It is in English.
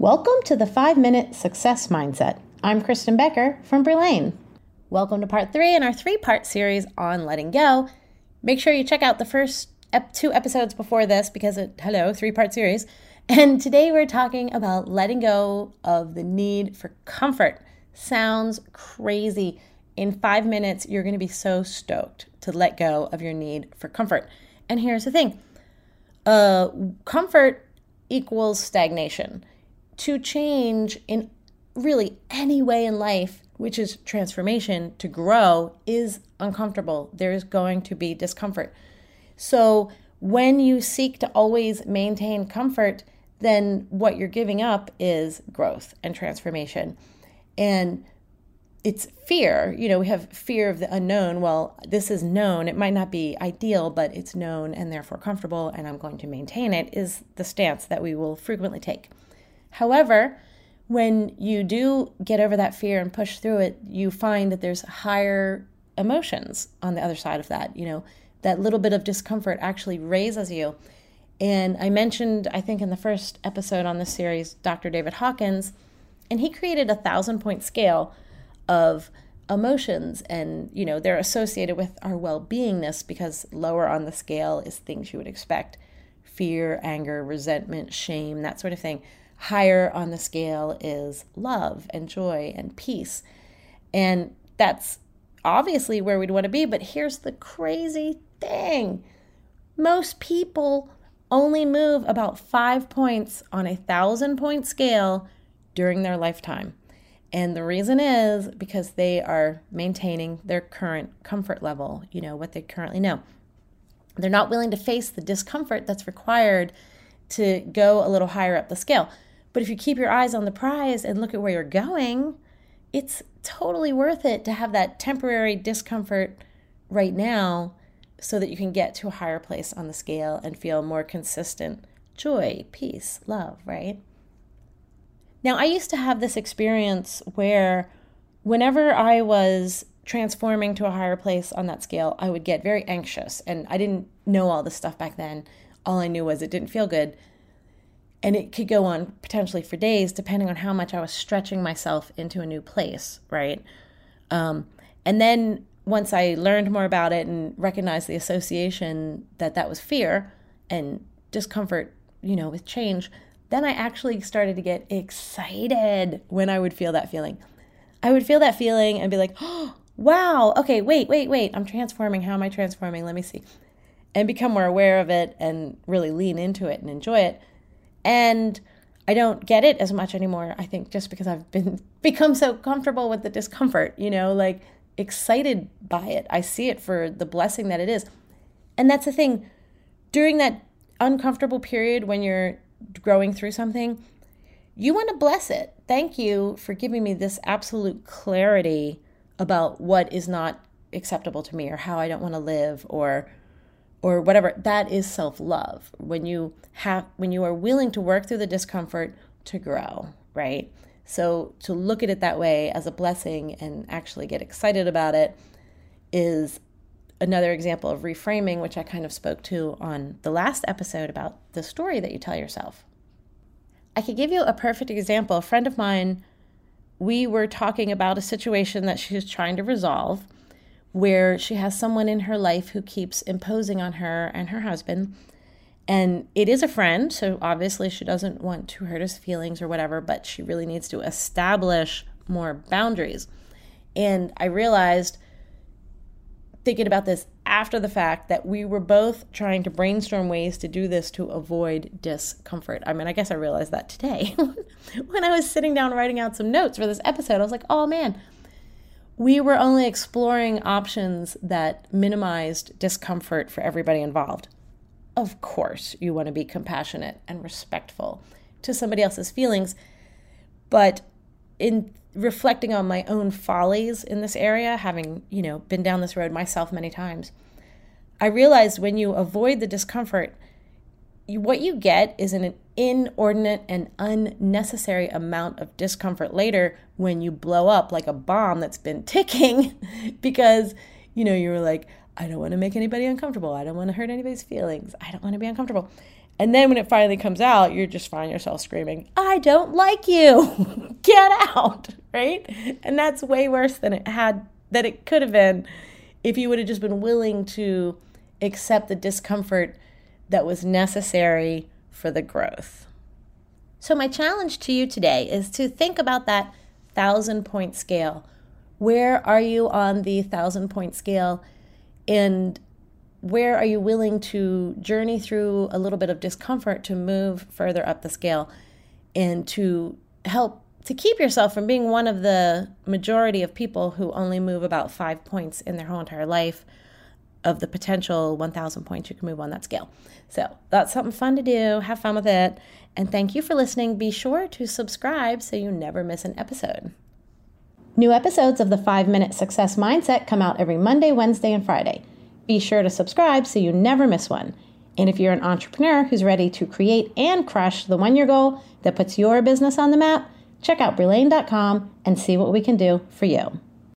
Welcome to the 5 Minute Success Mindset. I'm Kristen Becker from Brelane. Welcome to part three in our three part series on letting go. Make sure you check out the first two episodes before this because it, hello, three part series. And today we're talking about letting go of the need for comfort. Sounds crazy. In five minutes, you're going to be so stoked to let go of your need for comfort. And here's the thing uh, comfort equals stagnation. To change in really any way in life, which is transformation, to grow, is uncomfortable. There is going to be discomfort. So, when you seek to always maintain comfort, then what you're giving up is growth and transformation. And it's fear. You know, we have fear of the unknown. Well, this is known. It might not be ideal, but it's known and therefore comfortable, and I'm going to maintain it, is the stance that we will frequently take. However, when you do get over that fear and push through it, you find that there's higher emotions on the other side of that. You know, that little bit of discomfort actually raises you. And I mentioned, I think, in the first episode on this series, Dr. David Hawkins, and he created a thousand point scale of emotions and you know they're associated with our well-beingness because lower on the scale is things you would expect fear anger resentment shame that sort of thing higher on the scale is love and joy and peace and that's obviously where we'd want to be but here's the crazy thing most people only move about five points on a thousand point scale during their lifetime and the reason is because they are maintaining their current comfort level, you know, what they currently know. They're not willing to face the discomfort that's required to go a little higher up the scale. But if you keep your eyes on the prize and look at where you're going, it's totally worth it to have that temporary discomfort right now so that you can get to a higher place on the scale and feel more consistent joy, peace, love, right? Now, I used to have this experience where whenever I was transforming to a higher place on that scale, I would get very anxious. And I didn't know all this stuff back then. All I knew was it didn't feel good. And it could go on potentially for days, depending on how much I was stretching myself into a new place, right? Um, and then once I learned more about it and recognized the association that that was fear and discomfort, you know, with change, then I actually started to get excited when I would feel that feeling. I would feel that feeling and be like, oh, wow, okay, wait, wait, wait, I'm transforming. How am I transforming? Let me see. And become more aware of it and really lean into it and enjoy it. And I don't get it as much anymore, I think, just because I've been become so comfortable with the discomfort, you know, like excited by it. I see it for the blessing that it is. And that's the thing. During that uncomfortable period when you're growing through something, you want to bless it. Thank you for giving me this absolute clarity about what is not acceptable to me or how I don't want to live or or whatever. That is self-love. When you have when you are willing to work through the discomfort to grow, right? So to look at it that way as a blessing and actually get excited about it is another example of reframing, which I kind of spoke to on the last episode about the story that you tell yourself. I could give you a perfect example. A friend of mine, we were talking about a situation that she was trying to resolve where she has someone in her life who keeps imposing on her and her husband. And it is a friend, so obviously she doesn't want to hurt his feelings or whatever, but she really needs to establish more boundaries. And I realized thinking about this after the fact that we were both trying to brainstorm ways to do this to avoid discomfort. I mean, I guess I realized that today when I was sitting down writing out some notes for this episode. I was like, oh man, we were only exploring options that minimized discomfort for everybody involved. Of course, you want to be compassionate and respectful to somebody else's feelings, but in reflecting on my own follies in this area, having, you know, been down this road myself many times, I realized when you avoid the discomfort, what you get is an inordinate and unnecessary amount of discomfort later when you blow up like a bomb that's been ticking because, you know, you were like, I don't want to make anybody uncomfortable. I don't want to hurt anybody's feelings. I don't want to be uncomfortable. And then when it finally comes out, you just find yourself screaming, I don't like you. Get out. Right? And that's way worse than it had that it could have been if you would have just been willing to accept the discomfort that was necessary for the growth. So, my challenge to you today is to think about that thousand point scale. Where are you on the thousand point scale? And where are you willing to journey through a little bit of discomfort to move further up the scale and to help to keep yourself from being one of the majority of people who only move about five points in their whole entire life of the potential 1,000 points you can move on that scale. So that's something fun to do. Have fun with it. And thank you for listening. Be sure to subscribe so you never miss an episode. New episodes of the 5 Minute Success Mindset come out every Monday, Wednesday, and Friday. Be sure to subscribe so you never miss one. And if you're an entrepreneur who's ready to create and crush the one year goal that puts your business on the map, check out Brelane.com and see what we can do for you.